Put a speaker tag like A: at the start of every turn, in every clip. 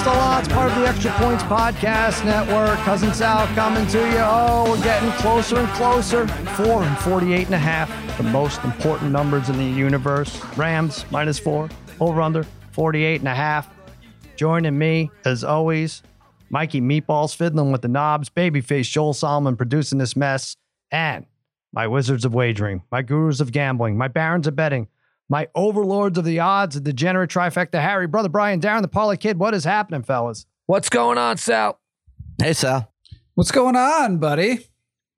A: Against the Odds, part of the Extra Points Podcast Network. Cousin Sal coming to you. Oh, we're getting closer and closer. Four and 48 and a half, the most important numbers in the universe. Rams minus four, over under 48 and a half. Joining me, as always, Mikey Meatballs fiddling with the knobs, babyface Joel Solomon producing this mess, and my wizards of wagering, my gurus of gambling, my barons of betting, my overlords of the odds, the degenerate trifecta, Harry, brother Brian, Darren, the Parlay Kid. What is happening, fellas?
B: What's going on, Sal?
C: Hey, Sal.
D: What's going on, buddy?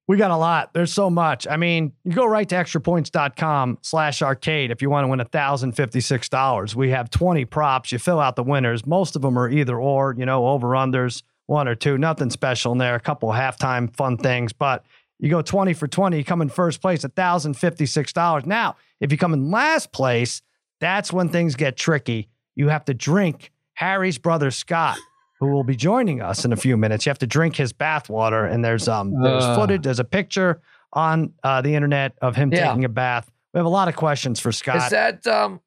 A: We got a lot. There's so much. I mean, you go right to extrapoints.com slash arcade if you want to win $1,056. We have 20 props. You fill out the winners. Most of them are either or, you know, over unders, one or two. Nothing special in there. A couple halftime fun things. But you go 20 for 20, you come in first place, $1,056. Now, if you come in last place, that's when things get tricky. You have to drink Harry's brother Scott, who will be joining us in a few minutes. You have to drink his bathwater, and there's um there's
D: Ugh.
A: footage, there's a picture on uh, the internet of him
B: Yeah.
A: taking a bath. We have a lot of questions for Scott.
B: Is that um?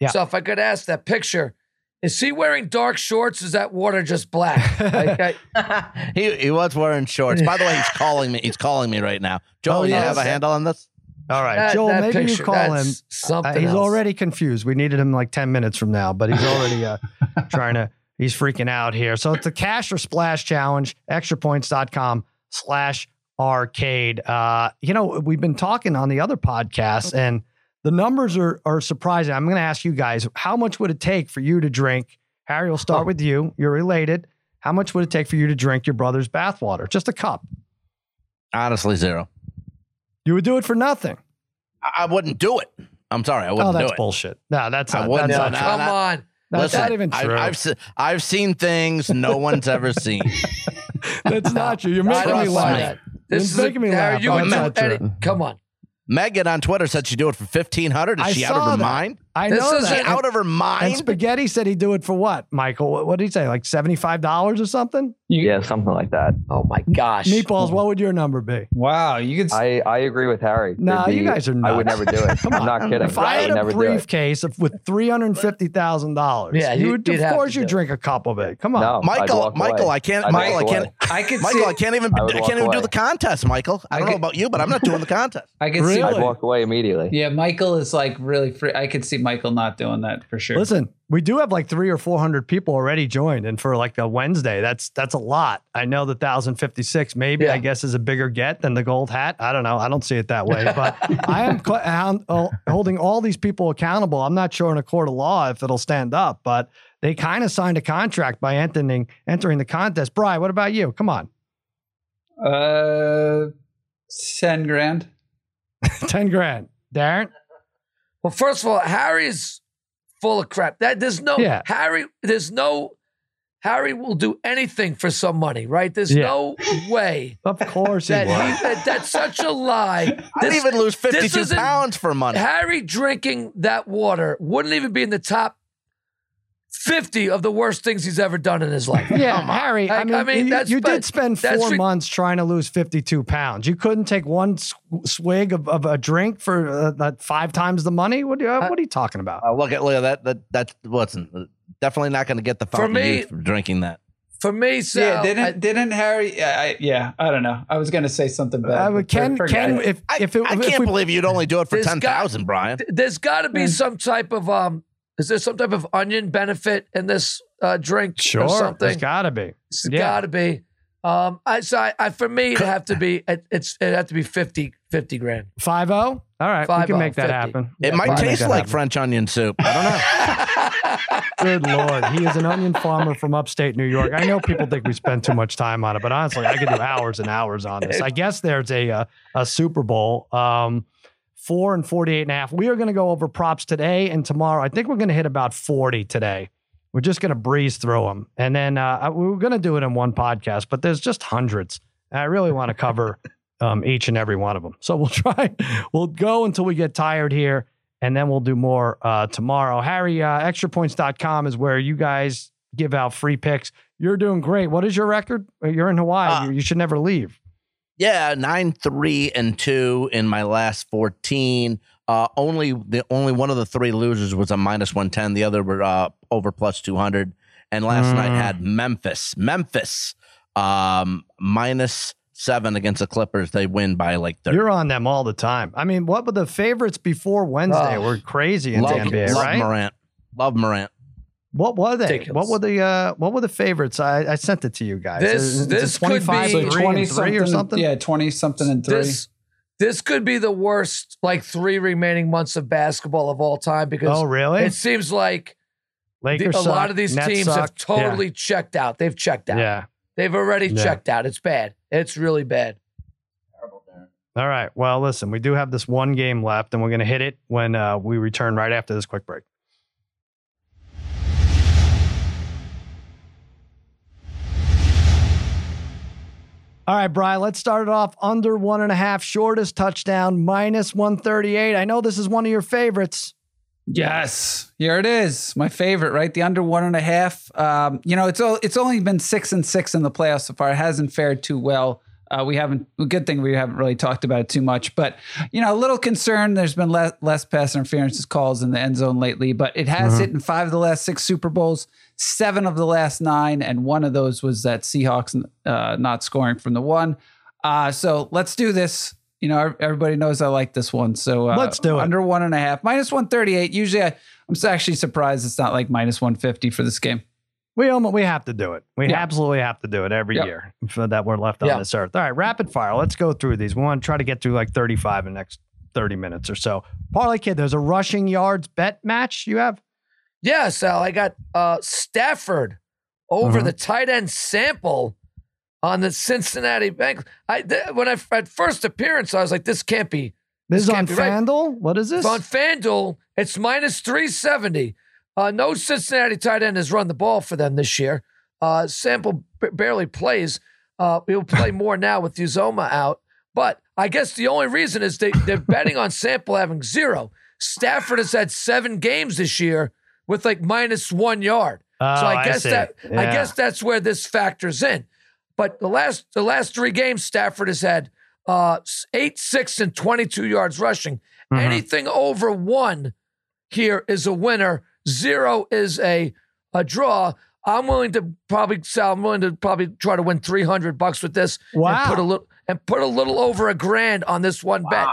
A: Yeah.
B: So if I could ask that picture, is he wearing dark shorts? Is that water just black? Like, I-
C: he he was wearing shorts. By the way, he's calling me. He's calling me right now. Joel,
A: Oh,
C: you
A: yes.
C: have a handle on this?
A: All right,
B: that-
A: Joel,
B: that
A: maybe you
B: picture,
A: call him.
B: Something
A: Uh, he's
B: else.
A: already confused. We needed him like 10 minutes from now, but he's already uh, trying to, he's freaking out here. So it's a cash or splash challenge, extrapoints.com slash arcade. Uh, you know, we've been talking on the other podcasts and the numbers are, are surprising. I'm going to ask you guys, how much would it take for you to drink? Harry, we'll start oh. with you. You're related. How much would it take for you to drink your brother's bathwater? Just a cup.
C: Honestly, zero.
A: You would do it for nothing.
C: I, I wouldn't do it. I'm sorry, I
A: Oh,
C: wouldn't
A: that's
C: do it.
A: bullshit. No, that's not,
C: wouldn't.
A: that's
C: No,
A: not
C: no,
A: true.
B: Come
C: no.
B: on.
A: That's
C: Listen,
A: not even true.
C: I, I've se- I've seen things no one's ever seen.
A: That's not true. You're
B: I
A: making
B: don't
A: me
B: buy
A: laugh.
B: that. This
A: You're
B: is
A: making me
B: Harry,
A: laugh.
B: You
A: Oh,
B: would
A: that's not
B: any,
A: true.
B: come on.
C: Megan on Twitter said she'd do it for fifteen hundred. Is
A: I
C: she out of her
A: that.
C: mind?
A: I
B: This
A: know
B: is
A: that.
C: Out of her mind. and?
A: Spaghetti said he'd do it for what, Michael? What, what did he say? Like seventy-five dollars or something?
D: You,
E: Yeah, something like that.
B: Oh my gosh.
A: Meatballs. What would your number be?
D: Wow, you could. s-
E: I, I agree with Harry.
A: No,
E: There'd
A: you guys are nuts.
E: I would never do it.
A: Come
E: I'm
A: on.
E: not kidding.
A: If I
E: I
A: had
E: would
A: a
E: never do it.
A: briefcase of, with three hundred fifty thousand dollars,
B: Yeah,
A: you
B: you-
A: would. Of course, you drink a cup of it. Come on.
E: No,
C: Michael, Michael,
E: away.
C: I can't.
E: I'd
C: Michael, I can't.
E: away.
D: I could
C: Michael,
D: see.
C: I can't even.
E: I
C: I, can't
E: walk
C: even do the contest, Michael. I
D: I
C: don't know about you, but I'm not doing the contest.
D: I could
A: Really?
D: see.
E: I'd walk away immediately.
D: Yeah, Michael is like really free. I could see Michael not doing that for sure.
A: Listen, we do have like three or four hundred people already joined, and for like a Wednesday, that's that's a lot. I know the thousand fifty six, maybe
B: Yeah.
A: I guess, is a bigger get than the gold hat. I don't know. I don't see it that way, but I am cl- hound- uh, holding all these people accountable. I'm not sure in a court of law if it'll stand up, but they kind of signed a contract by entering entering the contest. Bry, what about you? Come on,
D: Uh, ten grand.
A: ten grand, Darren.
B: Well, first of all, Harry's full of crap. That there's no
A: Yeah.
B: Harry. There's no Harry will do anything for some money, right? There's
A: Yeah.
B: no way
A: Of course he
B: that,
A: would.
B: he, that that's such a lie.
C: I'd
B: This-
C: even lose 52 pounds for money.
B: Harry drinking that water wouldn't even be in the top fifty of the worst things he's ever done in his life.
A: Yeah,
B: Come on.
A: Harry. I
B: Like,
A: mean,
B: I mean,
A: you,
B: that's-
A: you did spend
B: that's
A: four
B: re-
A: months trying to lose 52 pounds. You couldn't take one swig of, of a drink for uh, that five times the money. What, are you-
B: Uh,
A: what are you talking about?
C: Uh, look at look at that. That that's listen. Definitely not going to get the
B: For
C: fountain
B: me-
C: youth for drinking that.
B: For me, Sal,
D: yeah, didn't
B: I-
D: didn't Harry? Yeah, I, yeah, I don't know. I was gonna say something bad.
A: Uh,
D: but
A: Ken,
D: forget
A: Ken, if
C: I,
A: if it,
C: I
A: if
C: can't
A: we,
C: believe you'd only do it for
B: There's
C: ten thousand, Brian.
B: th- there's got to be some type of um. Is there some type of onion benefit in this uh, drink or something?
A: sure,
B: or
A: there's
B: something?
A: got to be.
B: It's
A: Yeah.
B: got to be. Um, I so I, I for me it'd have to be it, it's it have to be 50, 50 grand.
A: Five zero. All right, we can
B: oh,
A: make that
B: 50.
A: happen.
C: It
B: Yeah,
C: might taste like
A: happen.
C: French onion soup. I don't know.
A: Good lord, he is an onion farmer from upstate New York. I know people think we spend too much time on it, but honestly, I could do hours and hours on this. I guess there's a uh, a Super Bowl. Um, four and 48 and a half. We are going to go over props today and tomorrow. I think we're going to hit about 40 today. We're just going to breeze through them. And then uh, we we're going to do it in one podcast, but there's just hundreds. And I really want to cover um, each and every one of them. So we'll try, we'll go until we get tired here, and then we'll do more uh, tomorrow. Harry, uh, extrapoints.com is where you guys give out free picks. You're doing great. What is your record? You're in Hawaii.
C: Uh,
A: you should never leave.
C: Yeah, nine three and two in my last fourteen. Uh, only the only one of the three losers was a minus one ten. The other were uh, over plus two hundred. and last night
A: Mm.
C: had Memphis. Memphis um, minus seven against the Clippers. They win by like 30.
A: You're on them all the time. I mean, what were the favorites before Wednesday?
B: Oh,
A: were crazy in
C: love,
A: the NBA,
C: love
A: right?
C: Morant. Love Morant.
A: What were they?
B: Ridiculous.
A: What were the uh, what were the favorites? I, I sent it to you guys.
B: This-
A: Is
B: this could
A: 25
B: be-
D: So
A: three and
D: 20
A: three or
D: something,
A: something.
D: Yeah, 20 something and three.
B: This this could be the worst like three remaining months of basketball of all time because
A: Oh, really?
B: it seems like the-
A: Lakers.
B: a lot of these
A: Nets
B: teams have
A: suck.
B: totally checked out. They've checked out.
A: yeah.
B: They've already
A: Yeah.
B: checked out. It's bad. It's really bad.
A: All right. Well, listen, we do have this one game left, and we're going to hit it when uh, we return right after this quick break. All right, Brian, let's start it off under one and a half, shortest touchdown, minus 138. I know this is one of your favorites.
D: Yes, here it is. My favorite, right? The under one and a half. Um, you know, it's o- it's only been six and six in the playoffs so far. It hasn't fared too well. Uh, we haven't. A good thing we haven't really talked about it too much. But you know, a little concern. There's been less less pass interference calls in the end zone lately, but it has hit in five of the last six Super Bowls, seven of the last nine, and one of those was that Seahawks uh, not scoring from the one. Uh, so let's do this. You know, everybody knows I like this one. So uh,
A: Let's do it.
D: Under one and a half, minus one thirty eight. Usually, I, I'm actually surprised it's not like minus one fifty for this game.
A: We almost, we have to do it. We
D: Yeah.
A: absolutely have to do it every
D: Yeah.
A: year for that we're left
B: Yeah.
A: on this earth. All right, rapid fire. Let's go through these. We want to try to get through like 35 in the next 30 minutes or so. Parlay Kid, there's a rushing yards bet match you have.
B: Yeah, Sal. I got uh, Stafford over
A: Mhm.
B: the tight end Sample on the Cincinnati Bengals. I th- when I at first appearance, I was like, this can't be
A: This,
B: This
A: is on
B: can't right.
A: FanDuel. What is this?
B: on FanDuel. It's minus three seventy. Uh, no Cincinnati tight end has run the ball for them this year. Uh, Sample b- barely plays. Uh, he'll play more now with Uzomah out. But I guess the only reason is they, they're betting on Sample having zero. Stafford has had seven games this year with like minus one yard.
A: Oh,
B: So I guess
A: see.
B: that I guess that's where this factors in. But the last the last three games, Stafford has had uh, eight, six, and twenty-two yards rushing.
A: Mhm.
B: Anything over one here is a winner. Zero is a a draw. I'm willing to probably Sal. I'm willing to probably try to win three hundred bucks with this and
A: Wow.
B: put a little and put a little over a grand on this one bet.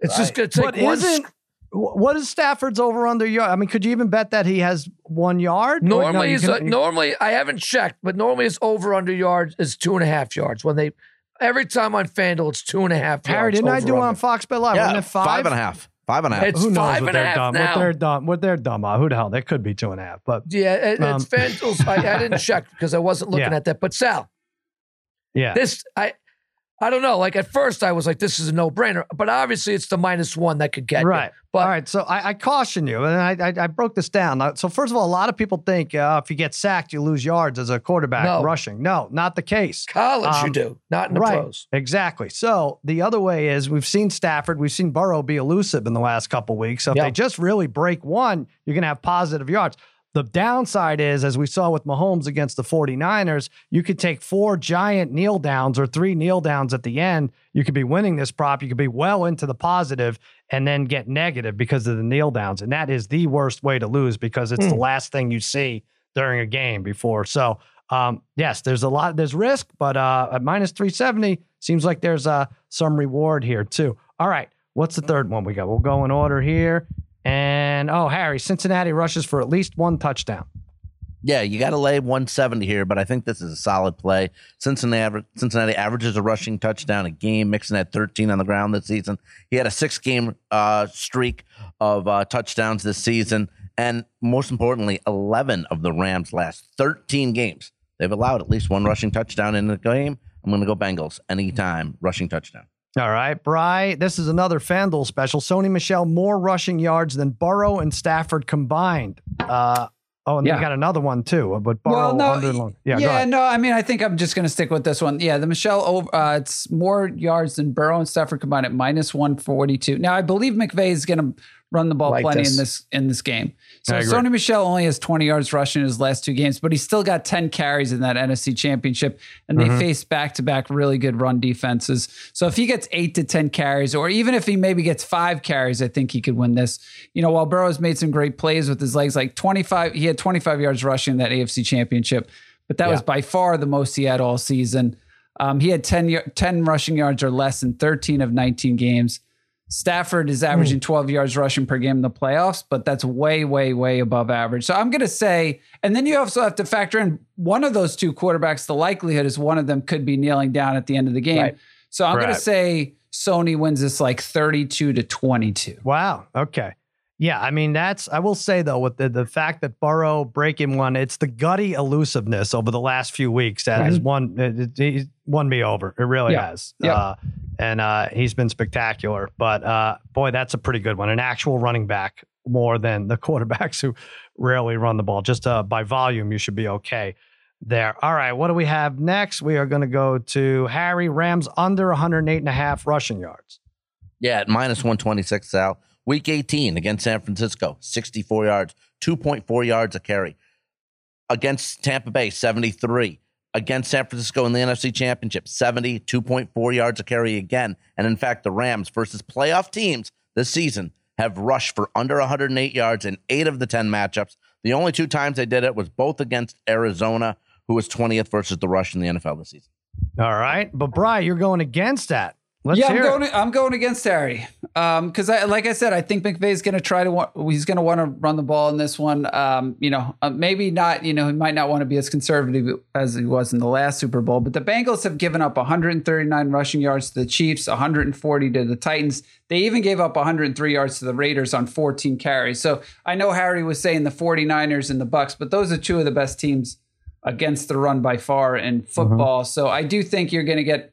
B: It's just gonna take
A: But
B: one. sc-
A: what is Stafford's over under yard? I mean, could you even bet that he has one yard? Or no,
B: Normally,
A: you
B: is normally I haven't checked, but normally his over under yards is two and a half yards. When they every time on Fanduel, it's two and a half
A: Harry,
B: yards.
A: didn't I do it on. Fox Bet Live?
C: Yeah,
A: Wasn't five?
C: five and a half. Five and a half.
B: It's
A: Who knows
B: five
A: what
B: and
A: they're
B: half
A: dumb?
B: now.
A: What they're dumb? What they're dumb? Uh, who the hell? They could be two and a half, but
B: Yeah, it,
A: Um,
B: it's Fanduel's. I, I didn't check because I wasn't looking
A: Yeah.
B: at that. But Sal,
A: yeah.
B: this I I don't know. Like at first, I was like, "This is a no brainer," but obviously, it's the minus one that could get you.
A: Right.
B: But
A: All right. So I, I caution you, and I, I I broke this down. So first of all, a lot of people think uh, if you get sacked, you lose yards as a quarterback
B: No.
A: rushing. No, not the case.
B: college, you
A: Um,
B: do not in the
A: right.
B: pros.
A: Exactly. So the other way is we've seen Stafford, we've seen Burrow be elusive in the last couple weeks. So if
B: Yeah.
A: they just really break one, you're going to have positive yards. The downside is, as we saw with Mahomes against the 49ers, you could take four giant kneel downs or three kneel downs at the end. You could be winning this prop. You could be well into the positive and then get negative because of the kneel downs. And that is the worst way to lose because it's the
B: Hmm.
A: last thing you see during a game before. So, um, yes, there's a lot, there's risk, but uh, at minus 370, seems like there's uh, some reward here too. All right. What's the third one we got? We'll go in order here. And oh, Harry, Cincinnati rushes for at least one touchdown.
C: Yeah, you got to lay 170 here, but I think this is a solid play. Cincinnati, Cincinnati averages a rushing touchdown a game. Mixon had 13 on the ground this season. He had a six game uh, streak of uh, touchdowns this season. And most importantly, 11 of the Rams' last 13 games, they've allowed at least one rushing touchdown in the game. I'm going to go Bengals anytime rushing touchdown.
A: All right, Bry. This is another FanDuel special. Sony Michel more rushing yards than Burrow and Stafford combined. Uh, oh, and then
D: Yeah.
A: you got another one too. But Burrow
D: Well, no,
A: under long. Yeah,
D: yeah, no. I mean, I think I'm just going to stick with this one. Yeah, the Michel over. Uh, it's more yards than Burrow and Stafford combined at minus one forty two. Now, I believe McVay is going to run the ball
B: Like
D: plenty
B: this.
D: in this in this game. So Sony Michel only has 20 yards rushing in his last two games, but he still got 10 carries in that NFC championship. And they
A: Mhm.
D: faced back to back really good run defenses. So if he gets eight to 10 carries, or even if he maybe gets five carries, I think he could win this. You know, while Burrow's made some great plays with his legs, like 25, he had 25 yards rushing in that AFC championship, but that was by far the most he had all season. Um, he had 10, 10 rushing yards or less in 13 of 19 games. Stafford is hmm. averaging 12 yards rushing per game in the playoffs, but that's way, way, way above average. So I'm going to say, and then you also have to factor in one of those two quarterbacks. The likelihood is one of them could be kneeling down at the end of the game.
B: Right.
D: So I'm going to say Sony wins this like 32 to 22.
A: Wow. Okay. Yeah, I mean that's I will say though with the the fact that Burrow breaking one, it's the gutty elusiveness over the last few weeks that has won it, it- he's won me over. It really
D: Yeah.
A: has.
D: Yeah.
A: Uh, and uh, he's been spectacular. But uh, boy, that's a pretty good one. An actual running back more than the quarterbacks who rarely run the ball. Just uh, by volume, you should be okay there. All right, what do we have next? We are going to go to Harry Rams under 108 and a half rushing yards.
C: Yeah, at minus 126, Sal. Week 18 against San Francisco, 64 yards, 2.4 yards a carry. Against Tampa Bay, 73. Against San Francisco in the NFC Championship, 70, 2.4 yards a carry again. And in fact, the Rams versus playoff teams this season have rushed for under 108 yards in eight of the 10 matchups. The only two times they did it was both against Arizona, who was 20th versus the rush in the NFL this season.
A: All right, but Bry, you're going against that. Let's
D: yeah, I'm going.
A: it.
D: I'm going against Harry because, I, like I said, I think McVay's going to try to. wa- He's going to want to run the ball in this one. Um, you know, uh, maybe not. You know, he might not want to be as conservative as he was in the last Super Bowl. But the Bengals have given up 139 rushing yards to the Chiefs, 140 to the Titans. They even gave up 103 yards to the Raiders on 14 carries. So I know Harry was saying the 49ers and the Bucks, but those are two of the best teams against the run by far in football. So I do think you're going to get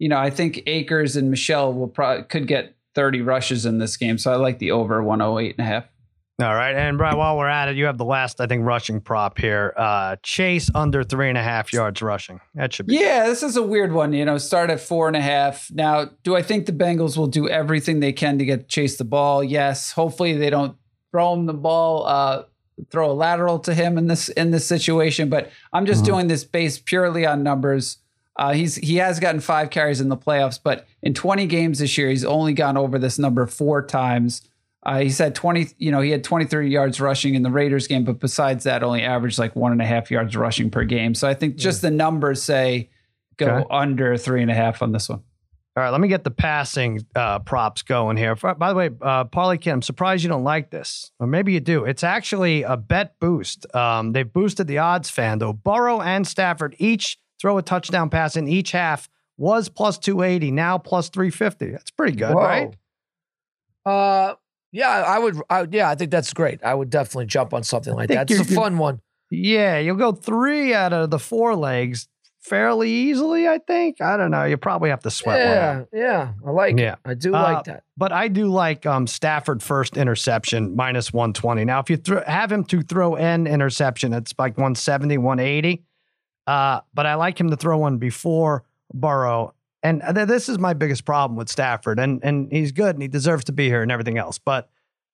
D: you know, I think Akers and Michel will probably could get 30 rushes in this game. So I like the over 108 and a half.
A: All right, and Brian, while we're at it, you have the last, I think, rushing prop here. Uh, Chase under three and a half yards rushing. That should be.
D: Yeah, this is a weird one. You know, start at four and a half. Now, do I think the Bengals will do everything they can to get chase the ball? Yes. Hopefully they don't throw him the ball, uh, throw a lateral to him in this in this situation. But I'm just doing this based purely on numbers. Uh, he's he has gotten five carries in the playoffs, but in 20 games this year, he's only gone over this number four times. Uh, he's had 20, you know, he had 23 yards rushing in the Raiders game, but besides that, only averaged like one and a half yards rushing per game. So I think just the numbers say go
A: Okay.
D: under three and a half on this one.
A: All right, let me get the passing uh, props going here. By the way, uh, Kid, I'm surprised you don't like this, or maybe you do. It's actually a bet boost. Um, they've boosted the odds, Fando. Burrow and Stafford each throw a touchdown pass in each half was plus 280, now plus 350. That's pretty good,
B: Whoa.
A: right?
B: Uh, yeah, I would. I, yeah, I think that's great. I would definitely jump on something like that. It's a fun one.
A: Yeah, you'll go three out of the four legs fairly easily, I think. I don't know. You probably have to sweat one out.
B: Yeah, yeah, I like
A: Yeah.
B: it. I do
A: Uh,
B: like that.
A: But I do like um, Stafford first interception minus 120. Now, if you throw, have him to throw an interception, it's like 170, 180. Uh, but I like him to throw one before Burrow. And th- this is my biggest problem with Stafford. And, and he's good and he deserves to be here and everything else. But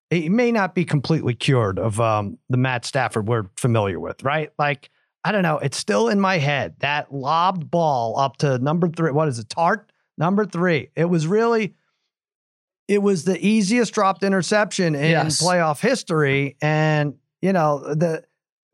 A: he may not be completely cured of um, the Matt Stafford we're familiar with, right? Like, I don't know. It's still in my head. That lobbed ball up to number three. What is it? Tartt? Number three. It was really it was the easiest dropped interception in
B: Yes.
A: playoff history and you know the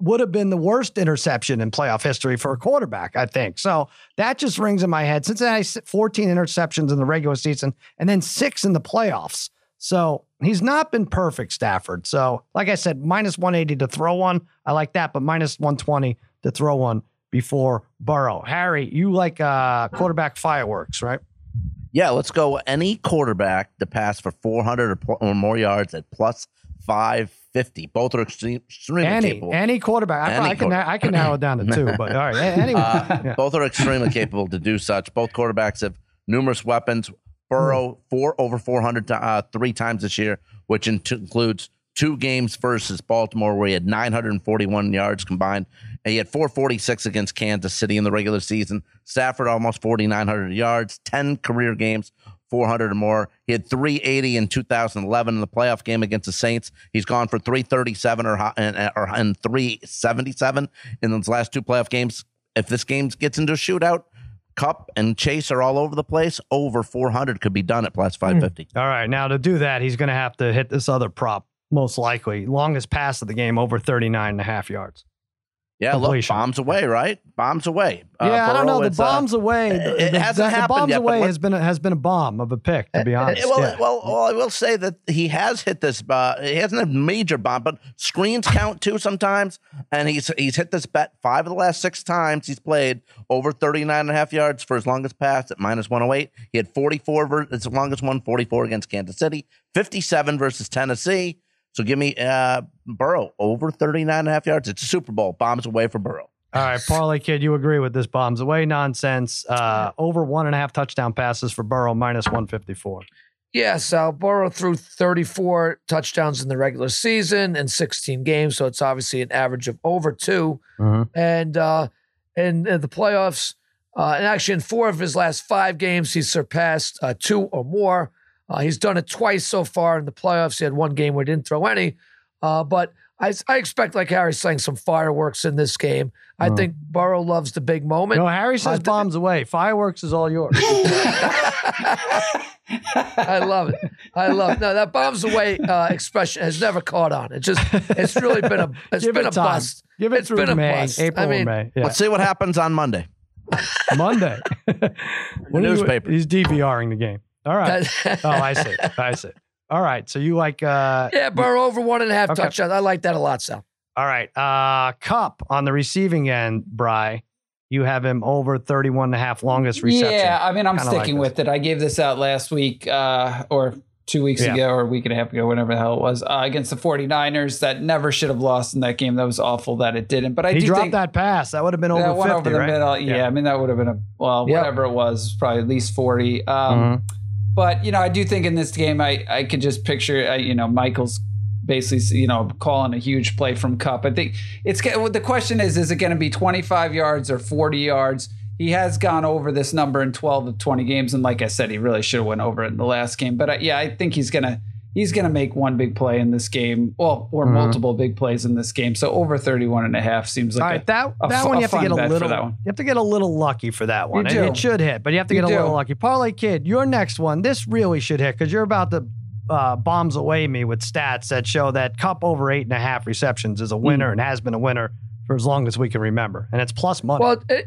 A: would have been the worst interception in playoff history for a quarterback i think. So that just rings in my head. Cincinnati 14 interceptions in the regular season and then six in the playoffs. So he's not been perfect stafford. So like i said minus 180 to throw one. I like that but minus 120 to throw one before burrow. Harry you like uh quarterback fireworks right?
C: Yeah, let's go. Any quarterback to pass for 400 or, pl- or more yards at plus 550. Both are extreme, extremely
A: any
C: capable.
A: any quarterback. I,
C: Any
A: I can na- I can narrow it down to two, but all right. Anyway,
C: Uh,
A: yeah.
C: Both are extremely capable to do such. Both quarterbacks have numerous weapons. Burrow four over 400 ti- uh, three times this year, which in- includes two games versus Baltimore where he had 941 yards combined. And he had 446 against Kansas City in the regular season. Stafford almost 4,900 yards, 10 career games, 400 or more. He had 380 in 2011 in the playoff game against the Saints. He's gone for 337 or and, or and 377 in those last two playoff games. If this game gets into a shootout, Kupp and Chase are all over the place. Over 400 could be done at plus 550. Hmm.
A: All right. Now to do that, he's going to have to hit this other prop, most likely. Longest pass of the game, over 39 and a half yards.
C: Yeah, look, bombs away, right? Bombs away. Uh,
A: yeah, I don't know. The
C: it's, uh,
A: bombs away.
C: it
A: the, the-
C: hasn't
A: the
C: happened
A: bombs
C: yet,
A: away has been a, has been a bomb of a pick, to be honest.
C: Eh, Well,
A: yeah.
C: well, well, I will say that he has hit this. Uh, he hasn't a major bomb, but screens count too sometimes. And he's he's hit this bet five of the last six times he's played over 39 and a half yards for his longest pass at minus 108. He had 44 ver- his longest one, 44 against Kansas City, 57 versus Tennessee. So give me uh, Burrow over 39 and a half yards. It's a Super Bowl. Bombs away for Burrow.
A: All right, Parlay Kid, you agree with this bombs away nonsense. Uh, over one and a half touchdown passes for Burrow, minus 154.
B: Yes, Al Burrow threw 34 touchdowns in the regular season and 16 games, so it's obviously an average of over 2 And uh, in, in the playoffs, uh, and actually in four of his last five games, he surpassed uh, two or more. Uh, he's done it twice so far in the playoffs. He had one game where he didn't throw any, uh, but I, I expect, like Harry saying, some fireworks in this game. I think Burrow loves the big moment.
A: No, Harry says
B: Uh, th-
A: bombs away. Fireworks is all yours.
B: I love it. I love it. No, that bombs away uh, expression has never caught on. It just it's really been a it's
A: Give
B: been
A: it
B: a
A: time.
B: bust.
A: Give it
B: It's
A: through
B: been a
A: May,
B: bust.
A: April
B: I mean-
A: May. Yeah.
C: Let's see what happens on Monday.
A: Monday. What are you-
C: newspaper.
A: he's DVRing the game. All right. oh, I see. I see. All right. So you like uh
B: yeah, Burrow over one and a half
A: Okay.
B: touchdowns. I like that a lot, Sal.
A: all right. Uh Kupp on the receiving end, Bry. You have him over 31 and a half longest reception.
D: Yeah, I mean, I'm
A: Kinda
D: sticking
A: this.
D: with it. I gave this out last week uh, or two weeks
A: Yeah.
D: ago or a week and a half ago, whatever the hell it was, uh, against the 49ers that never should have lost in that game. That was awful that it didn't. But I
A: he
D: do
A: dropped
D: think
A: that pass. That would have been over
D: that
A: 50,
D: went over the
A: right?
D: middle. Yeah, I mean, that would have been a, well,
B: Yep.
D: whatever it was, probably at least 40. Um,
A: Mhm.
D: But, you know, I do think in this game, I, I could just picture, uh, you know, Michael's basically, you know, calling a huge play from Kupp. I think it's the question is, is it going to be 25 yards or 40 yards? He has gone over this number in 12 of 20 games. And like I said, he really should have went over it in the last game. But uh, yeah, I think he's going to, he's going to make one big play in this game. Well, or
A: Mhm.
D: multiple big plays in this game. So over 31 and a half seems like
A: All
D: a-
A: right, that
D: a
A: that
D: fu-
A: one
D: a
A: you have to get a little.
D: that one.
A: You have to get a little lucky for that one.
D: You do.
A: It should hit, but you have to
D: You
A: get a little lucky. Parlay kid, your next one. This really should hit because you're about to uh, bombs away me with stats that show that Kupp over eight and a half receptions is a winner
D: Hmm.
A: and has been a winner for as long as we can remember, and it's plus money.
B: Well, it,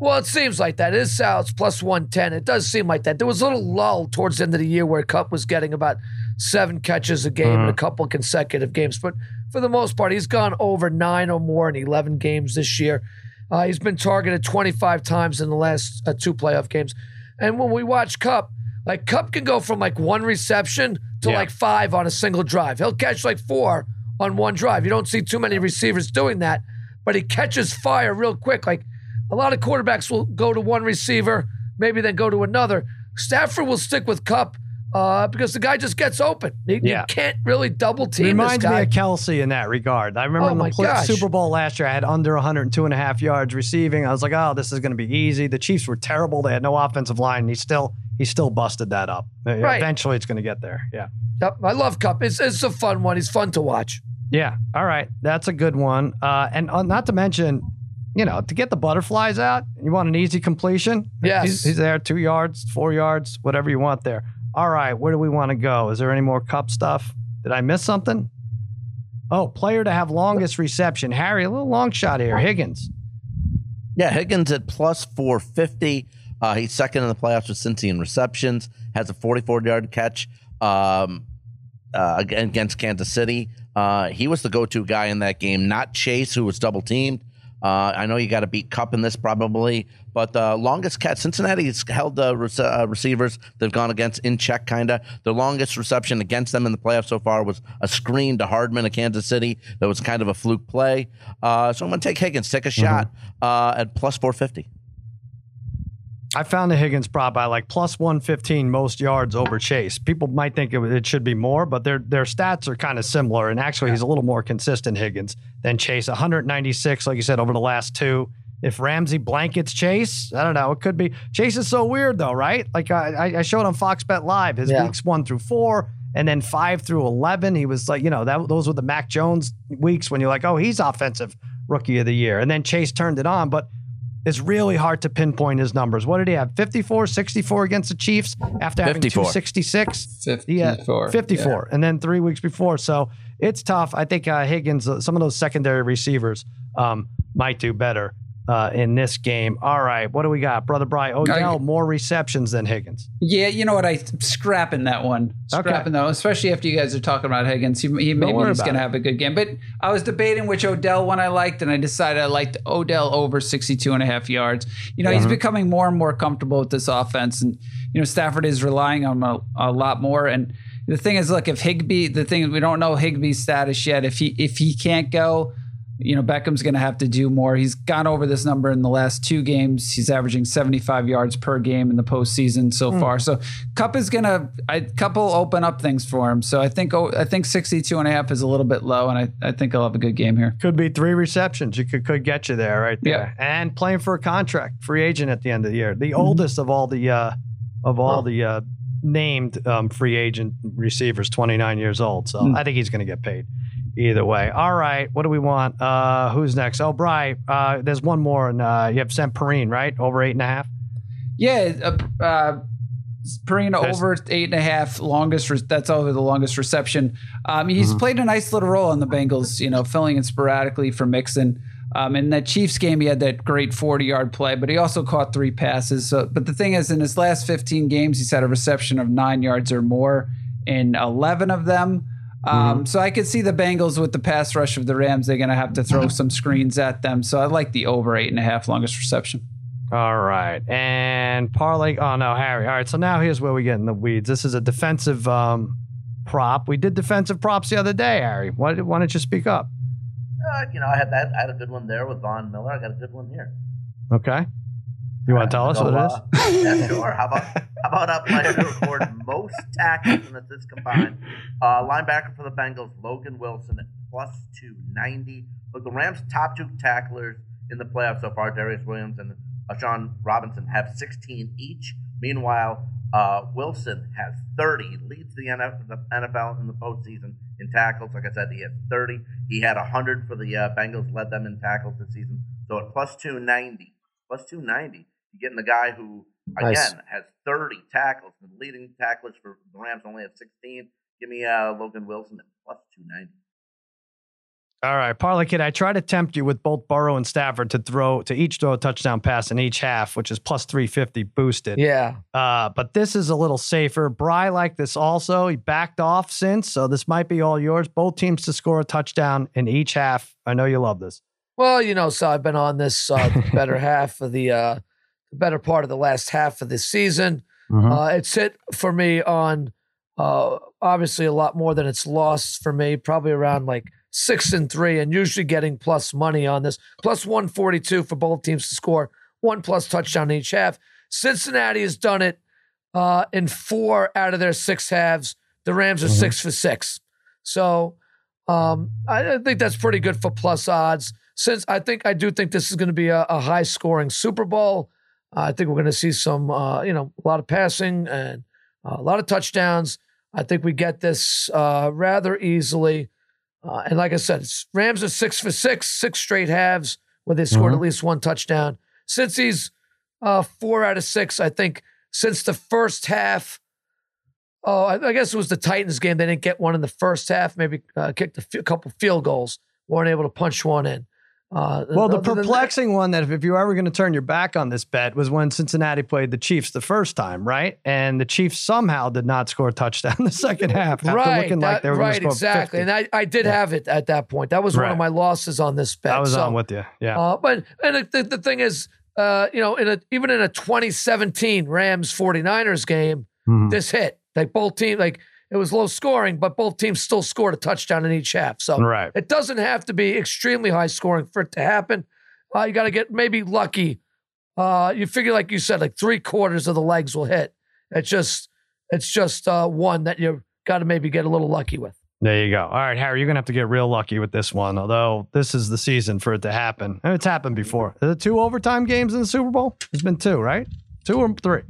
B: well, it seems like that. It is Sal. It's plus one ten. It does seem like that. There was a little lull towards the end of the year where Kupp was getting about seven catches a game in a couple consecutive games, but for the most part, he's gone over nine or more in eleven games this year. Uh, he's been targeted twenty five times in the last uh, two playoff games, and when we watch Kupp, like Kupp can go from like one reception to
A: Yeah.
B: like five on a single drive. He'll catch like four on one drive. You don't see too many receivers doing that, but he catches fire real quick. Like a lot of quarterbacks will go to one receiver, maybe then go to another. Stafford will stick with Kupp uh, because the guy just gets open. You, you can't really double team
A: Reminds me of Kelce in that regard. I remember
B: Oh
A: in the
B: my.
A: Super Bowl last year, I had under 102 and a half yards receiving. I was like, oh, this is going to be easy. The Chiefs were terrible. They had no offensive line. And he still he still busted that up.
B: Right.
A: Eventually, it's going to get there. Yeah.
B: Yep, I love Kupp. It's, it's a fun one. He's fun to watch.
A: Yeah. All right. That's a good one. Uh, and uh, not to mention, you know, to get the butterflies out, you want an easy completion.
B: Yes.
A: He's, he's there, two yards, four yards, whatever you want there. All right. Where do we want to go? Is there any more Kupp stuff? Did I miss something? Oh, player to have longest reception. Harry, a little long shot here. Higgins.
C: Yeah, Higgins at plus 450. Uh, he's second in the playoffs with Cincy in receptions. Has a 44 yard catch um, uh, against Kansas City. Uh, he was the go to guy in that game, not Chase, who was double teamed. Uh, I know you got to beat Kupp in this probably, but the longest catch, Cincinnati's held the uh, receivers they've gone against in check, kind of. The longest reception against them in the playoffs so far was a screen to Hardman of Kansas City. That was kind of a fluke play. Uh, so I'm going to take Higgins, take a shot uh, at plus 450.
A: I found the Higgins prop by like plus 115 most yards over Chase. People might think it, it should be more, but their their stats are kind of similar. And actually, he's a little more consistent, Higgins, than Chase. 196, like you said, over the last two, if Ramsey blankets Chase, I don't know. It could be. Chase is so weird though, right? Like I, I showed on Fox Bet Live his
B: Yeah.
A: weeks one through four, and then five through eleven. He was like, you know, that those were the Mac Jones weeks when you're like, oh, he's offensive rookie of the year, and then Chase turned it on, but. It's really hard to pinpoint his numbers. What did he have? 54, 64 against the Chiefs after having
C: 54.
A: 266?
D: 54.
A: 54. And then three weeks before. So it's tough. I think uh, Higgins, uh, some of those secondary receivers um, might do better uh, in this game. All right. What do we got? Brother Bry, Odell, more receptions than Higgins.
D: Yeah, you know what? I scrapping that one.
A: Okay.
D: Scrapping that one, especially after you guys are talking about Higgins. He, he maybe he's going to have a good game. But I was debating which Odell one I liked, and I decided I liked Odell over 62 and a half yards. You know, he's becoming more and more comfortable with this offense. And, you know, Stafford is relying on him a, a lot more. And the thing is, look, if Higbee, the thing is, we don't know Higbee's status yet. If he if he can't go, you know, Beckham's going to have to do more. He's gone over this number in the last two games. He's averaging 75 yards per game in the postseason so far. So Kupp is going to, a couple open up things for him. So I think, oh, I think 62 and a half is a little bit low, and I, I think he'll have a good game here.
A: Could be three receptions. You could, could get you there right there. Yeah. And playing for a contract, free agent at the end of the year. The oldest of all the uh, of all the uh, named um, free agent receivers, 29 years old. So
D: Hmm.
A: I think he's going to get paid either way. All right. What do we want? Uh, who's next? Oh, Bry, uh, there's one more. And uh, you have Semperine, right? Over eight and a half.
D: Yeah, uh, uh,
A: There's-
D: over eight and a half longest. Re- that's over the longest reception. Um, he's played a nice little role on the Bengals. You know, filling in sporadically for Mixon. Um, in that Chiefs game, he had that great forty-yard play, but he also caught three passes. So, but the thing is, in his last fifteen games, he's had a reception of nine yards or more in eleven of them. Um, So I could see the Bengals with the pass rush of the Rams. They're going to have to throw some screens at them. So I like the over eight and a half longest reception.
A: All right. And parlay. Oh, no, Harry. All right. So now here's where we get in the weeds. This is a defensive um, prop. We did defensive props the other day, Harry. Why, why don't you speak up?
C: Uh, you know, I had that. I had a good one there with Von Miller. I got a good one here.
A: Okay. You want to tell us what it is?
C: yeah, sure. How about how about a player to record most tackles and assists combined? Uh, linebacker for the Bengals, Logan Wilson at plus two ninety. Look, the Rams' top two tacklers in the playoffs so far, Darious Williams and uh, Sean Robinson, have sixteen each. Meanwhile, uh, Wilson has thirty. Leads the NFL, in the postseason in tackles. Like I said, he has thirty. He had hundred for the uh, Bengals, led them in tackles this season. So at plus two ninety, plus two ninety. You're getting the guy who, again,
B: Nice.
C: has 30 tackles. The leading tacklers for the Rams only have 16. Give me uh, Logan Wilson at plus 290.
A: All right, Parlay Kid, I try to tempt you with both Burrow and Stafford to throw to each throw a touchdown pass in each half, which is plus 350 boosted.
B: Yeah.
A: Uh, but this is a little safer. Bry like this also. He backed off since, so this might be all yours. Both teams to score a touchdown in each half. I know you love this.
B: Well, you know, so I've been on this uh, better half of the uh, the better part of the last half of this season. Uh, it's hit for me on uh, obviously a lot more than it's lost for me, probably around like six and three, and usually getting plus money on this, plus 142 for both teams to score one plus touchdown each half. Cincinnati has done it uh, in four out of their six halves. The Rams are six for six. So um, I, I think that's pretty good for plus odds. Since I think I do think this is going to be a, a high scoring Super Bowl. I think we're going to see some, uh, you know, a lot of passing and uh, a lot of touchdowns. I think we get this uh, rather easily. Uh, and like I said, it's, Rams are six for six, six straight halves where they scored
A: Mhm.
B: at least one touchdown. Cincy's uh, four out of six, I think since the first half. Oh, I, I guess it was the Titans game. They didn't get one in the first half. Maybe uh, kicked a, few, a couple field goals. weren't able to punch one in. Uh,
A: Well, the
B: than that-
A: perplexing one that if, if you were ever going to turn your back on this bet was when Cincinnati played the Chiefs the first time, right? And the Chiefs somehow did not score a touchdown in the second half after
B: right,
A: looking like they were
B: right,
A: score
B: exactly.
A: 50.
B: And I, I did
A: Yeah.
B: have it at that point. That was one of my losses on this bet.
A: I was
B: so,
A: on with you. Yeah.
B: Uh, but and the, the thing is, uh, you know, in a even in a 2017 Rams 49ers game,
A: Mhm.
B: this hit. Like both teams, like it was low scoring, but both teams still scored a touchdown in each half. So
A: Right.
B: it doesn't have to be extremely high scoring for it to happen. Uh, you got to get maybe lucky. Uh, you figure, like you said, like three quarters of the legs will hit. It's just, it's just uh, one that you got to maybe get a little lucky with.
A: There you go. All right, Harry, you're gonna have to get real lucky with this one. Although this is the season for it to happen, and it's happened before. Are there two overtime games in the Super Bowl? There's been two, right? Two or three?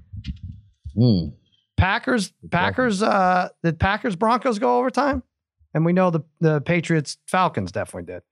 C: Hmm.
A: Packers, Packers, uh, did Packers Broncos go overtime? And we know the the Patriots Falcons definitely did.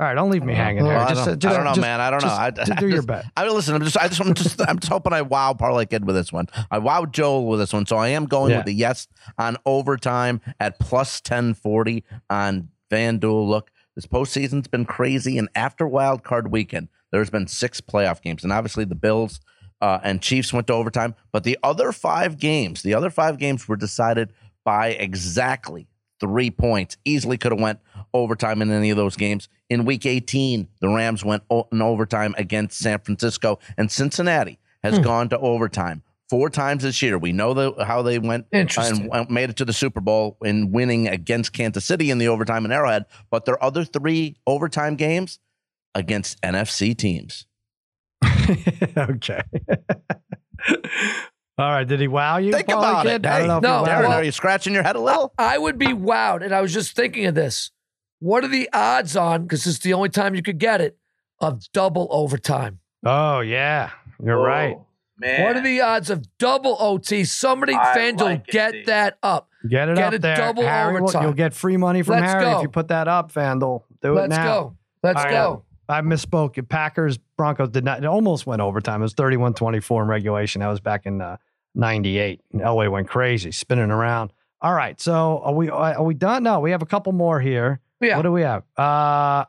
A: All right, don't leave me hanging there.
C: I,
A: Just,
C: don't,
A: uh, just,
C: I don't know,
A: just-
C: man. I don't know.
A: just
C: I,
A: do your bet.
C: I mean, listen. I'm just. I just. I'm just. I'm just hoping I wow Parlay Kid with this one. I wow Joel with this one, so I am going
A: Yeah.
C: with the yes on overtime at plus ten forty on FanDuel. Look, this postseason's been crazy, and after Wild Card Weekend, there's been six playoff games, and obviously the Bills uh, and Chiefs went to overtime, but the other five games, the other five games were decided by exactly three points. Easily could have went overtime in any of those games. In Week 18, the Rams went o- in overtime against San Francisco, and Cincinnati has
B: Hmm.
C: gone to overtime four times this year. We know the, how they went and made it to the Super Bowl in winning against Kansas City in the overtime in Arrowhead, but their other three overtime games against NFC teams.
A: okay. All right. Did he wow you?
C: Think
A: Parlay
C: about
A: Kid?
C: it.
A: I don't
C: Hey,
A: know
B: no,
C: Darren,
B: well-
C: are you scratching your head a little?
B: I would be wowed, and I was just thinking of this. What are the odds on? Because it's the only time you could get it of double overtime.
A: Oh yeah, you're right.
C: Man.
B: What are the odds of double OT? Somebody,
C: I
B: FanDuel,
C: like
B: get
C: Steve.
B: that up.
A: Get it
B: Get
A: up
B: it
A: there.
B: double
A: Harry,
B: overtime.
A: You'll get free money from
B: Let's
A: Harry
B: go.
A: if you put that up, FanDuel. Do it now.
B: Let's go. Let's
A: All right. I misspoke. Packers Broncos did not. It almost went overtime. It was 31-24 in regulation. That was back in uh, 98. And Elway went crazy, spinning around. All right. So are we are we done? No, we have a couple more here.
B: Yeah.
A: What do we have? Uh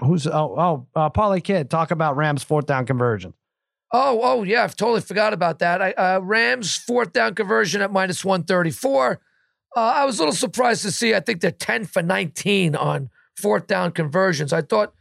A: who's oh oh uh Parlay Kid, talk about Rams fourth down conversion.
B: Oh, oh yeah, I've totally forgot about that. I, uh, Rams fourth down conversion at minus one thirty four. Uh, I was a little surprised to see. I think they're ten for nineteen on fourth down conversions. I thought,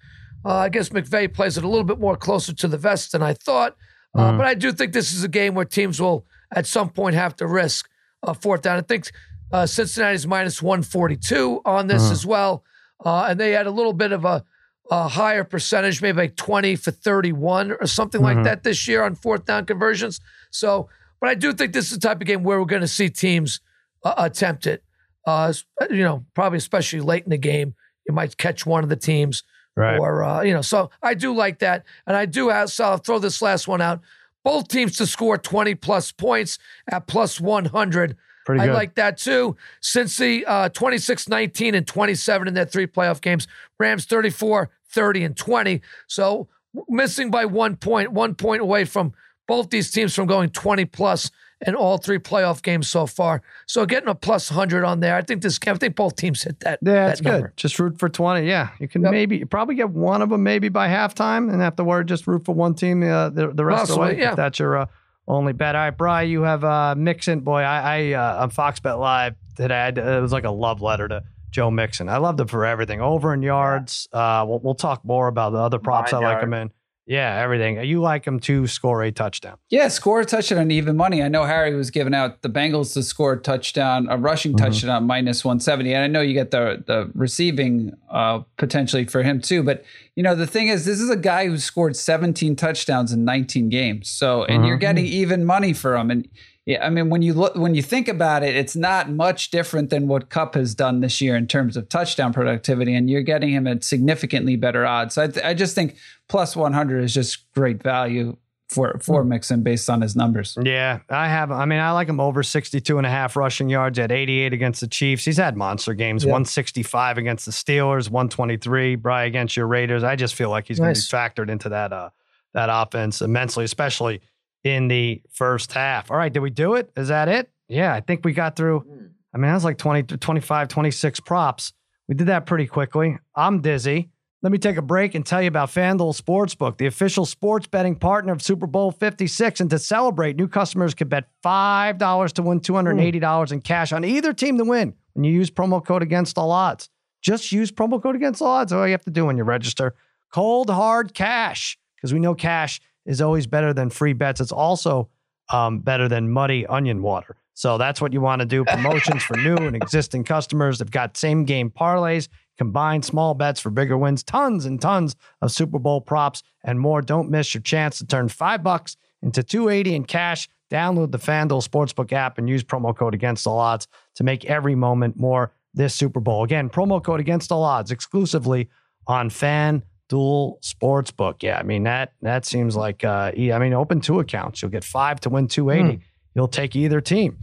B: uh, I guess McVay plays it a little bit more closer to the vest than I thought. Uh,
A: Mhm.
B: But I do think this is a game where teams will at some point have to risk a fourth down. I think uh, Cincinnati's minus one forty two on this
A: Mhm.
B: as well, uh, and they had a little bit of a a higher percentage, maybe like 20 for 31 or something like
A: Mhm.
B: that this year on fourth down conversions. So, but I do think this is the type of game where we're going to see teams uh, attempt it. Uh, you know, probably especially late in the game, you might catch one of the teams,
A: Right.
B: or uh, you know. So I do like that, and I do have. So I'll throw this last one out. Both teams to score 20 plus points at plus 100.
A: Pretty
B: I like that too. Since the uh, 26 19 and 27 in their three playoff games, Rams 34 30 and 20. So missing by one point, one point away from both these teams from going 20 plus in all three playoff games so far. So getting a plus 100 on there, I think this I think both teams hit that.
A: yeah,
B: that
A: that's good. Just root for 20. Yeah. You can
B: Yep.
A: maybe you probably get one of them maybe by halftime and afterward just root for one team uh, the, the rest of the way.
B: yeah.
A: If that's your uh, only bet. All right, Bry, you have uh, Mixon. Boy, I, I uh, on Fox Bet Live today, I, it was like a love letter to Joe Mixon. I loved him for everything. Over in yards. Uh, we'll, we'll talk more about the other props I
F: Nine
A: like him in. Yeah, everything. You like him to score a touchdown.
D: Yeah, score a touchdown on even money. I know Harry was giving out the Bengals to score a touchdown, a rushing
A: Mhm.
D: touchdown minus 170. And I know you get the the receiving uh, potentially for him too. But you know, the thing is, this is a guy who scored 17 touchdowns in 19 games. So and you're
A: Mhm.
D: getting even money for him. And yeah, I mean, when you look when you think about it, it's not much different than what Kupp has done this year in terms of touchdown productivity, and you're getting him at significantly better odds. So I, th- I just think plus 100 is just great value for for Mixon based on his numbers.
A: Yeah, I have. I mean, I like him over 62 and a half rushing yards at 88 against the Chiefs. He's had monster games,
B: Yeah.
A: 165 against the Steelers, 123, Bry against your Raiders. I just feel like he's
B: Nice.
A: going to be factored into that uh that offense immensely, especially in the first half. All right, did we do it? Is that it? Yeah, I think we got through. Hmm. I mean, that was like 20, 25, 26 props. We did that pretty quickly. I'm dizzy. Let me take a break and tell you about FanDuel Sportsbook, the official sports betting partner of Super Bowl 56. And to celebrate, new customers can bet $5 to win $280 in cash on either team to win when you use promo code against all odds. Just use promo code against all odds. All you have to do when you register. Cold hard cash, because we know cash is always better than free bets. It's also um, better than muddy onion water. So that's what you want to do. Promotions for new and existing customers. They've got same game parlays, combined small bets for bigger wins, tons and tons of Super Bowl props and more. Don't miss your chance to turn five bucks into 280 in cash Download the FanDuel Sportsbook app and use promo code Against the Odds to make every moment more this Super Bowl. Again, promo code Against the Odds exclusively on FanDuel Sportsbook. Yeah, I mean that that seems like uh, I mean open two accounts. You'll get five to win two eighty. You'll take either team.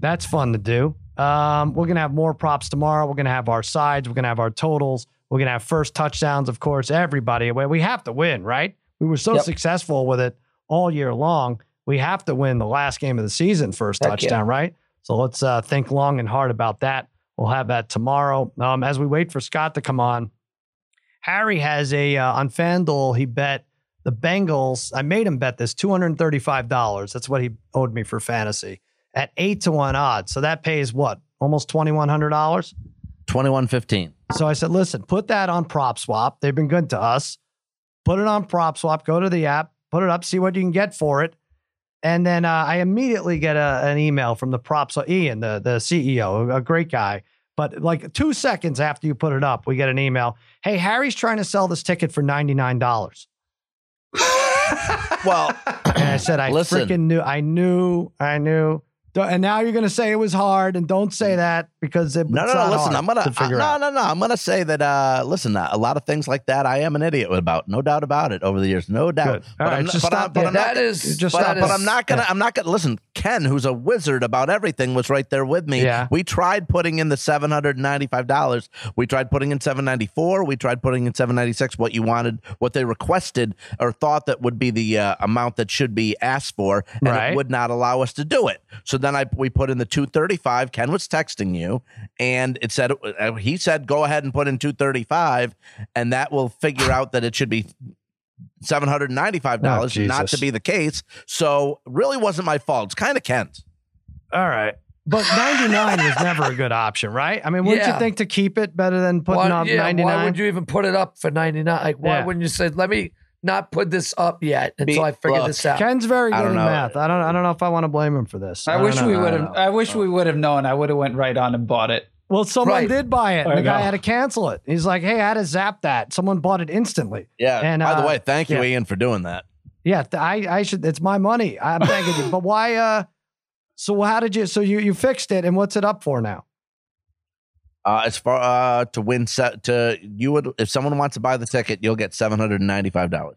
A: That's fun to do. Um, we're gonna have more props tomorrow. We're gonna have our sides. We're gonna have our totals. We're gonna have first touchdowns, of course. Everybody, we we have to win, right? We were so
B: Yep.
A: successful with it all year long. We have to win the last game of the season, first
B: Heck yeah.
A: touchdown, right? So let's uh, think long and hard about that. We'll have that tomorrow. Um, as we wait for Scott to come on, Harry has a uh, on FanDuel. He bet the Bengals. I made him bet this two hundred thirty-five dollars. That's what he owed me for fantasy at eight to one odds. So that pays what almost twenty-one hundred dollars.
C: 21-15.
A: So I said, listen, put that on PropSwap. They've been good to us. Put it on PropSwap. Go to the app, put it up, see what you can get for it. And then uh, I immediately get a, an email from the props Ian, the, the CEO, a great guy. But like two seconds after you put it up, we get an email. Hey, Harry's trying to sell this ticket for $99.
C: Well,
A: And I said, I
C: Listen.
A: freaking knew. I knew. I knew. And now you're going to say it was hard, and don't say that because it,
C: no,
A: it's
C: no,
A: not
C: no. Listen,
A: hard
C: I'm gonna
A: to figure
C: no,
A: out.
C: no, no. I'm gonna say that. Uh, listen, uh, a lot of things like that, I am an idiot about. No doubt about it. Over the years, no doubt. But
A: right,
C: I'm,
A: just
C: but I'm- but. I'm not
B: That is
A: just
C: but, but
B: is-
C: I'm not gonna.
A: yeah.
C: I'm not gonna listen. Ken, who's a wizard about everything, was right there with me.
A: Yeah.
C: We tried putting in the seven hundred ninety-five dollars. We tried putting in seven ninety-four. We tried putting in seven ninety-six. What you wanted, what they requested or thought that would be the uh, amount that should be asked for, and
A: Right.
C: it would not allow us to do it. So then I we put in the two thirty-five. Ken was texting you, and it said uh, he said go ahead and put in two thirty-five, and that will figure out that it should be seven hundred ninety-five dollars.
A: Oh,
C: not to be the case. So really wasn't my fault. It's kind of Ken's.
A: All right. But 99 was never a good option, right? I mean, wouldn't
B: Yeah.
A: you think to keep it better than putting
B: Why,
A: up
B: yeah,
A: 99?
B: why would you even put it up for 99? Like, why
A: Yeah.
B: wouldn't you say, let me not put this up yet until
C: Be-
B: I figure
C: look,
B: this out?
A: Ken's very good
C: don't
A: in math. I don't I don't know if I want to blame him for this.
D: I,
A: don't
D: wish
A: know.
D: we would have. I wish we oh. would have known. I would have went right on and bought it.
A: Well, someone
B: Right.
A: did buy it. And the guy had to cancel it. He's like, "Hey, I had to zap that." Someone bought it instantly.
C: Yeah.
A: And,
C: By the
A: uh,
C: way, thank you,
A: yeah.
C: Ian, for doing that.
A: Yeah, th- I I should it's my money. I'm thanking you. But why uh so how did you so you you fixed it and what's it up for now?
C: Uh, as far uh, to win set to you would if someone wants to buy the ticket, you'll get seven hundred and ninety five dollars.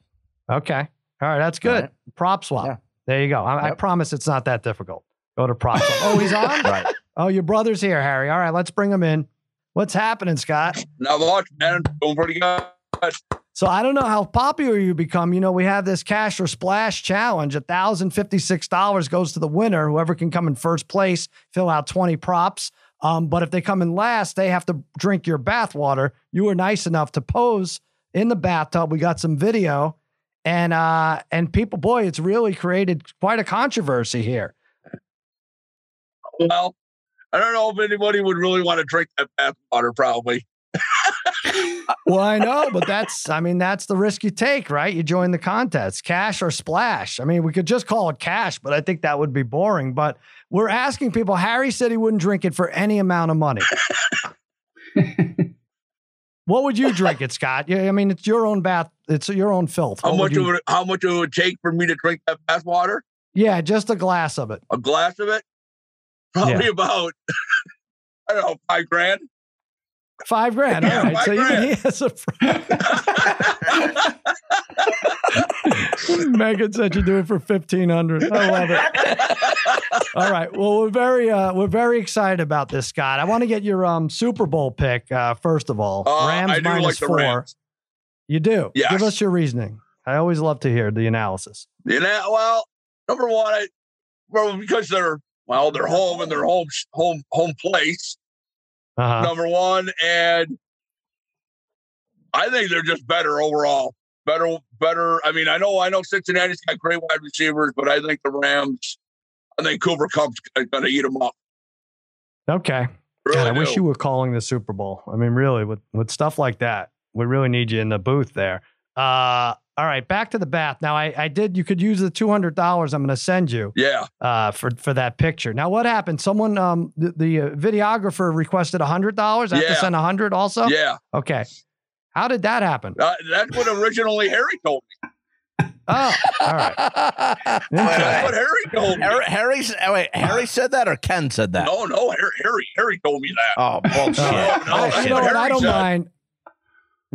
A: Okay. All right, that's good.
C: All right.
A: PropSwap.
C: Yeah.
A: There you go. I, I promise it's not that difficult. Go to PropSwap. Oh, he's on?
C: Right.
A: Oh, your brother's here, Harry. All right, let's bring him in. What's happening, Scott?
F: Not much, man. Doing pretty good.
A: So I don't know how popular you become. You know, we have this cash or splash challenge. thousand fifty-six dollars goes to the winner. Whoever can come in first place, fill out twenty props. Um, but if they come in last, they have to drink your bath water. You were nice enough to pose in the bathtub. We got some video, and uh, and people, boy, it's really created quite a controversy here.
F: Well, I don't know if anybody would really want to drink that bath water, probably.
A: Uh, well, I know, but that's, I mean, that's the risk you take, right? You join the contest, cash or splash. I mean, we could just call it cash, but I think that would be boring. But we're asking people. Harry said he wouldn't drink it for any amount of money. what would you drink it, Scott? Yeah, I mean, it's your own bath, it's your own filth.
F: How
A: What would
F: much
A: you-
F: it would how much it would take for me to drink that bath water?
A: Yeah, just a glass of it.
F: A glass of it? Probably about I don't know, five grand.
A: Five grand. All
F: Yeah,
A: right.
F: five
A: so even
F: grand.
A: he has a. Megan said you do it for fifteen hundred. I love it. All right. Well, we're very uh, we're very excited about this, Scott. I want to get your um Super Bowl pick uh, first of all.
F: Uh,
A: Rams minus
F: like
A: four.
F: Rams.
A: You do.
F: Yes.
A: Give us your reasoning. I always love to hear the analysis.
F: You know, well, number one, I, well, because they're well, they're home and their home home home place.
A: Uh-huh.
F: number one, and I think they're just better overall. Better, better. I mean, I know, I know Cincinnati's got great wide receivers, but I think the Rams, I think Cooper Kupp's going to eat them up.
A: Okay.
F: Really
A: God, I
F: do.
A: wish you were calling the Super Bowl. I mean, really, with with stuff like that, we really need you in the booth there. Uh, all right, back to the bath. Now, I, I did. You could use the two hundred dollars I'm going to send you
F: Yeah,
A: uh, for for that picture. Now, what happened? Someone, um, the, the uh, videographer requested hundred dollars. I have to send a hundred also.
F: yeah.
A: Okay. How did that happen?
F: Uh, that's what originally Harry told me.
A: Oh, all right.
F: That's
A: Interesting.
F: what Harry told me.
C: Harry, Harry, oh, wait, Harry said that or Ken said that?
F: No, no, Harry, Harry, Harry told me that.
C: Oh bullshit!
A: Oh,
F: no,
A: I- you know what? I don't
F: said-
A: mind.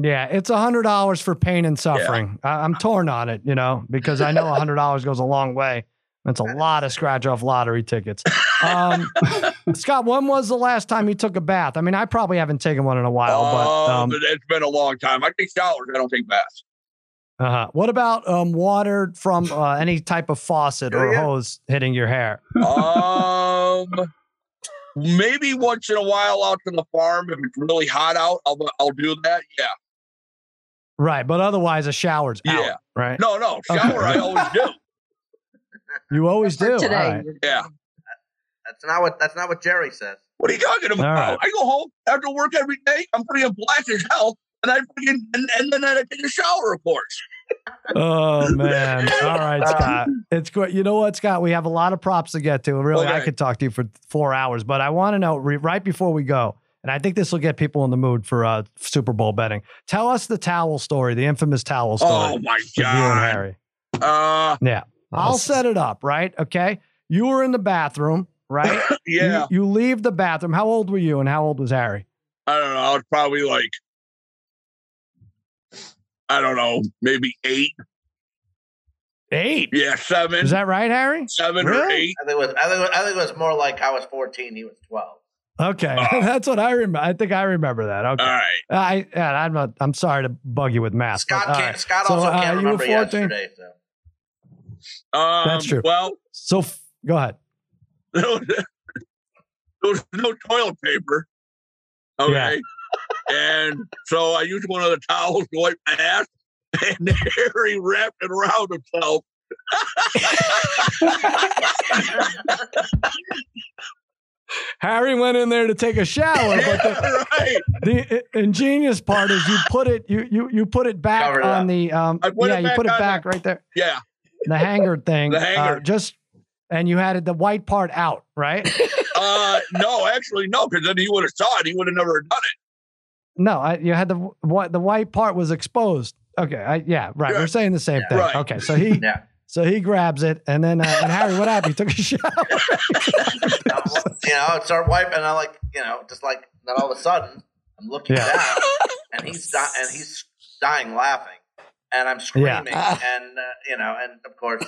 A: Yeah, it's a hundred dollars for pain and suffering. I, I'm torn on it, you know, because I know a hundred dollars goes a long way. That's a lot of scratch off lottery tickets. Um, Scott, when was the last time you took a bath? I mean, I probably haven't taken one in a while, but
F: Oh,
A: um,
F: but it's been a long time. I take showers. I don't take baths.
A: uh-huh. what about um, water from uh, any type of faucet or
F: Yeah.
A: hose hitting your hair?
F: Um, maybe once in a while out to the farm if it's really hot out, I'll I'll do that. Yeah.
A: Right, but otherwise, a shower's out.
F: Yeah.
A: Right,
F: No, no, shower I always do.
A: you always do.
G: Today.
A: All right.
F: Yeah.
C: That's not what. That's not what Jerry says.
F: What are you talking about?
A: right.
F: I go home after work every day. I'm freaking black as hell, and I freaking and, and then I take a shower, of course.
A: Oh man! All right, Scott. It's great. You know what, Scott? We have a lot of props to get to. Really, I could talk to you for four hours, but I want to know re- right before we go, and I think this will get people in the mood for uh, Super Bowl betting. Tell us the towel story, the infamous towel story.
F: Oh my
A: with you and
F: god.
A: Harry.
F: Uh,
A: Yeah, I'll set it up. Right? Okay. You were in the bathroom, right?
F: yeah.
A: You, you leave the bathroom. How old were you, and how old was Harry?
F: I don't know. I was probably like, I don't know, maybe eight.
A: Eight.
F: Yeah, seven.
A: Is that right, Harry?
F: seven or eight?
C: I think it was. I think. It was, I think it was more like I was 14. He was 12.
A: Okay,
F: Oh.
A: that's what I remember. I think I remember that. Okay.
F: All right.
A: I yeah, I'm not. I'm sorry to bug you with math.
C: Scott
A: but, all
C: can't.
A: right.
C: Scott
A: So,
C: also
A: uh,
C: can't
A: you were
C: remember
A: 14?
C: yesterday. So
F: Um,
A: That's true.
F: Well,
A: So f- go ahead.
F: there was, there was no toilet paper. Okay. And so I used one of the towels to wipe my ass, and Harry wrapped it around himself.
A: Harry went in there to take a shower, but the,
F: right.
A: the ingenious part is you put it you you you put it back
C: Cover it
A: on
C: up.
A: the um
F: put
A: yeah you put it
F: on
A: back right there
F: Yeah.
A: the hanger thing
F: The
A: uh,
F: hanger.
A: just and you had it, the white part out right
F: Uh, no, actually, no, because then he would have saw it. He would have never done it.
A: no I, you had the what the white part was exposed okay I, yeah right
F: Yeah.
A: we're saying the same thing
F: Right.
A: okay so he
C: yeah.
A: So he grabs it and then uh, and Harry what happened he took a shower
C: you know, I'd start wiping, and I like, you know, just like then all of a sudden, I'm looking
A: Yeah.
C: down, and he's di- and he's dying laughing, and I'm screaming, and uh, you know, and of course,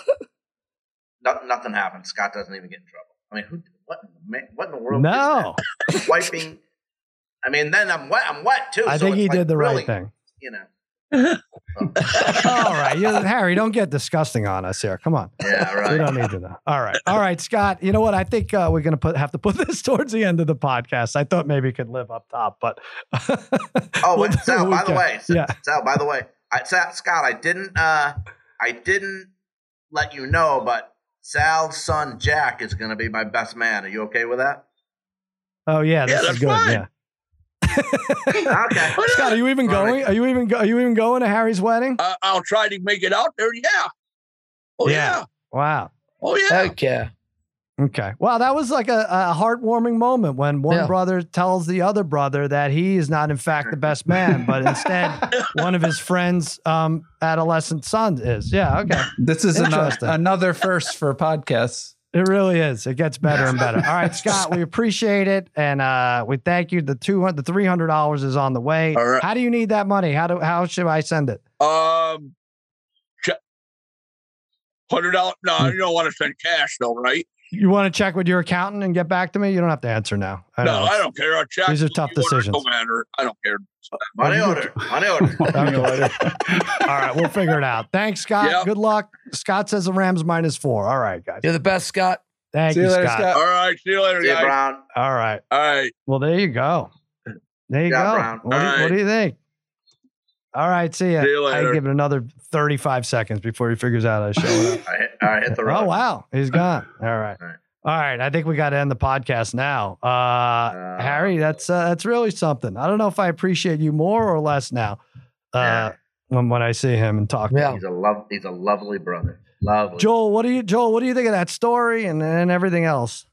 C: no, nothing happens. Scott doesn't even get in trouble. I mean, who? What? in the What in the world?
A: no
C: wiping. I mean, then I'm wet. I'm wet too.
A: I
C: so
A: think he
C: like
A: did the
C: really,
A: right thing
C: You know.
A: All right you, Harry don't get disgusting on us here come on
C: Yeah. right.
A: We don't need to know. All right. All right, Scott. You know what? I think uh, we're going to put have to put this towards the end of the podcast. I thought maybe it could live up top, but
C: Oh,
A: we'll
C: wait, Sal. By the way, Sal,
A: yeah.
C: Sal. By the way, I, Sal, Scott, I didn't. uh I didn't let you know, but Sal's son Jack is going to be my best man. Are you okay with that?
A: Oh yeah, this
F: Yeah,
A: is
F: that's
A: good.
F: fine.
A: Yeah.
C: Okay.
A: Scott, are you even
C: All right.
A: going? Are you even go, are you even going to Harry's wedding?
F: Uh, I'll try to make it out there. Yeah. Oh,
A: Yeah.
F: yeah.
A: Wow.
F: Oh, yeah.
B: Heck yeah.
A: Okay. Wow, that was like a, a heartwarming moment when one
B: Yeah.
A: brother tells the other brother that he is not, in fact, the best man, but instead one of his friends' um, adolescent son is. Yeah. Okay.
D: This is another,
A: Interesting.
D: another first for podcasts.
A: It really is. It gets better and better. All right, Scott, we appreciate it, and uh, we thank you. The two hundred, the three hundred dollars is on the way.
F: All right.
A: How do you need that money? How do how should I send it?
F: Um, hundred dollars. No, you don't want to send cash though, right?
A: You want to check with your accountant and get back to me? You don't have to answer now. I
F: no,
A: know.
F: I don't care. I'll check.
A: These are tough
F: You order,
A: decisions.
F: Don't matter. I don't care.
C: Money order. Money order.
A: Okay. All right, we'll figure it out. Thanks, Scott.
F: Yep.
A: Good luck. Scott says the Rams minus four. All right, guys.
B: You're the best, Scott.
A: Thank
D: See
A: you,
D: you later,
A: Scott.
D: Scott.
F: All right. See you later,
C: See you,
F: guys.
C: Brown.
A: All right.
F: All right.
A: Well, there you go. There you
C: Yeah,
A: go.
C: Brown.
A: What, do you,
F: All
A: what do you think? All right, see ya.
F: See you
A: I give it another 35 seconds before he figures out I to show it up.
C: I hit, I hit the road.
A: Oh wow, he's gone. All right.
C: All right.
A: All right. I think we got to end the podcast now. Uh, Harry, that's uh, that's really something. I don't know if I appreciate you more or less now. Uh,
C: Yeah.
A: when when I see him and talk. to
B: Yeah.
A: him.
C: He's a love. He's a lovely brother. Lovely.
A: Joel, what do you Joel? What do you think of that story and and everything else?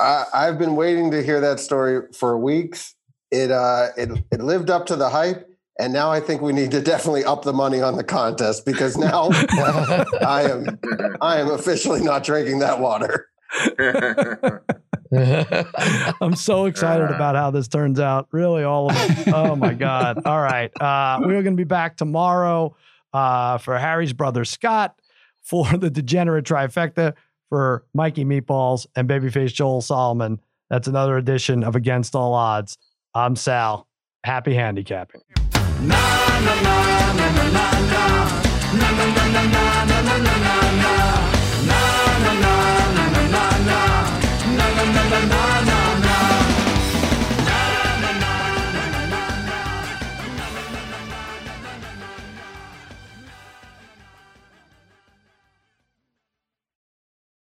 H: I, I've been waiting to hear that story for weeks. It uh, it it lived up to the hype.
G: And now I think we need to definitely up the money on the contest because now I am I am officially not drinking that water.
A: I'm so excited about how this turns out. Really, all of it. Oh my God. All right. Uh, we're going to be back tomorrow uh, for Harry's brother Scott, for the degenerate trifecta, for Mikey Meatballs and Babyface Joel Solomon. That's another edition of Against All Odds. I'm Sal. Happy handicapping.
H: Na na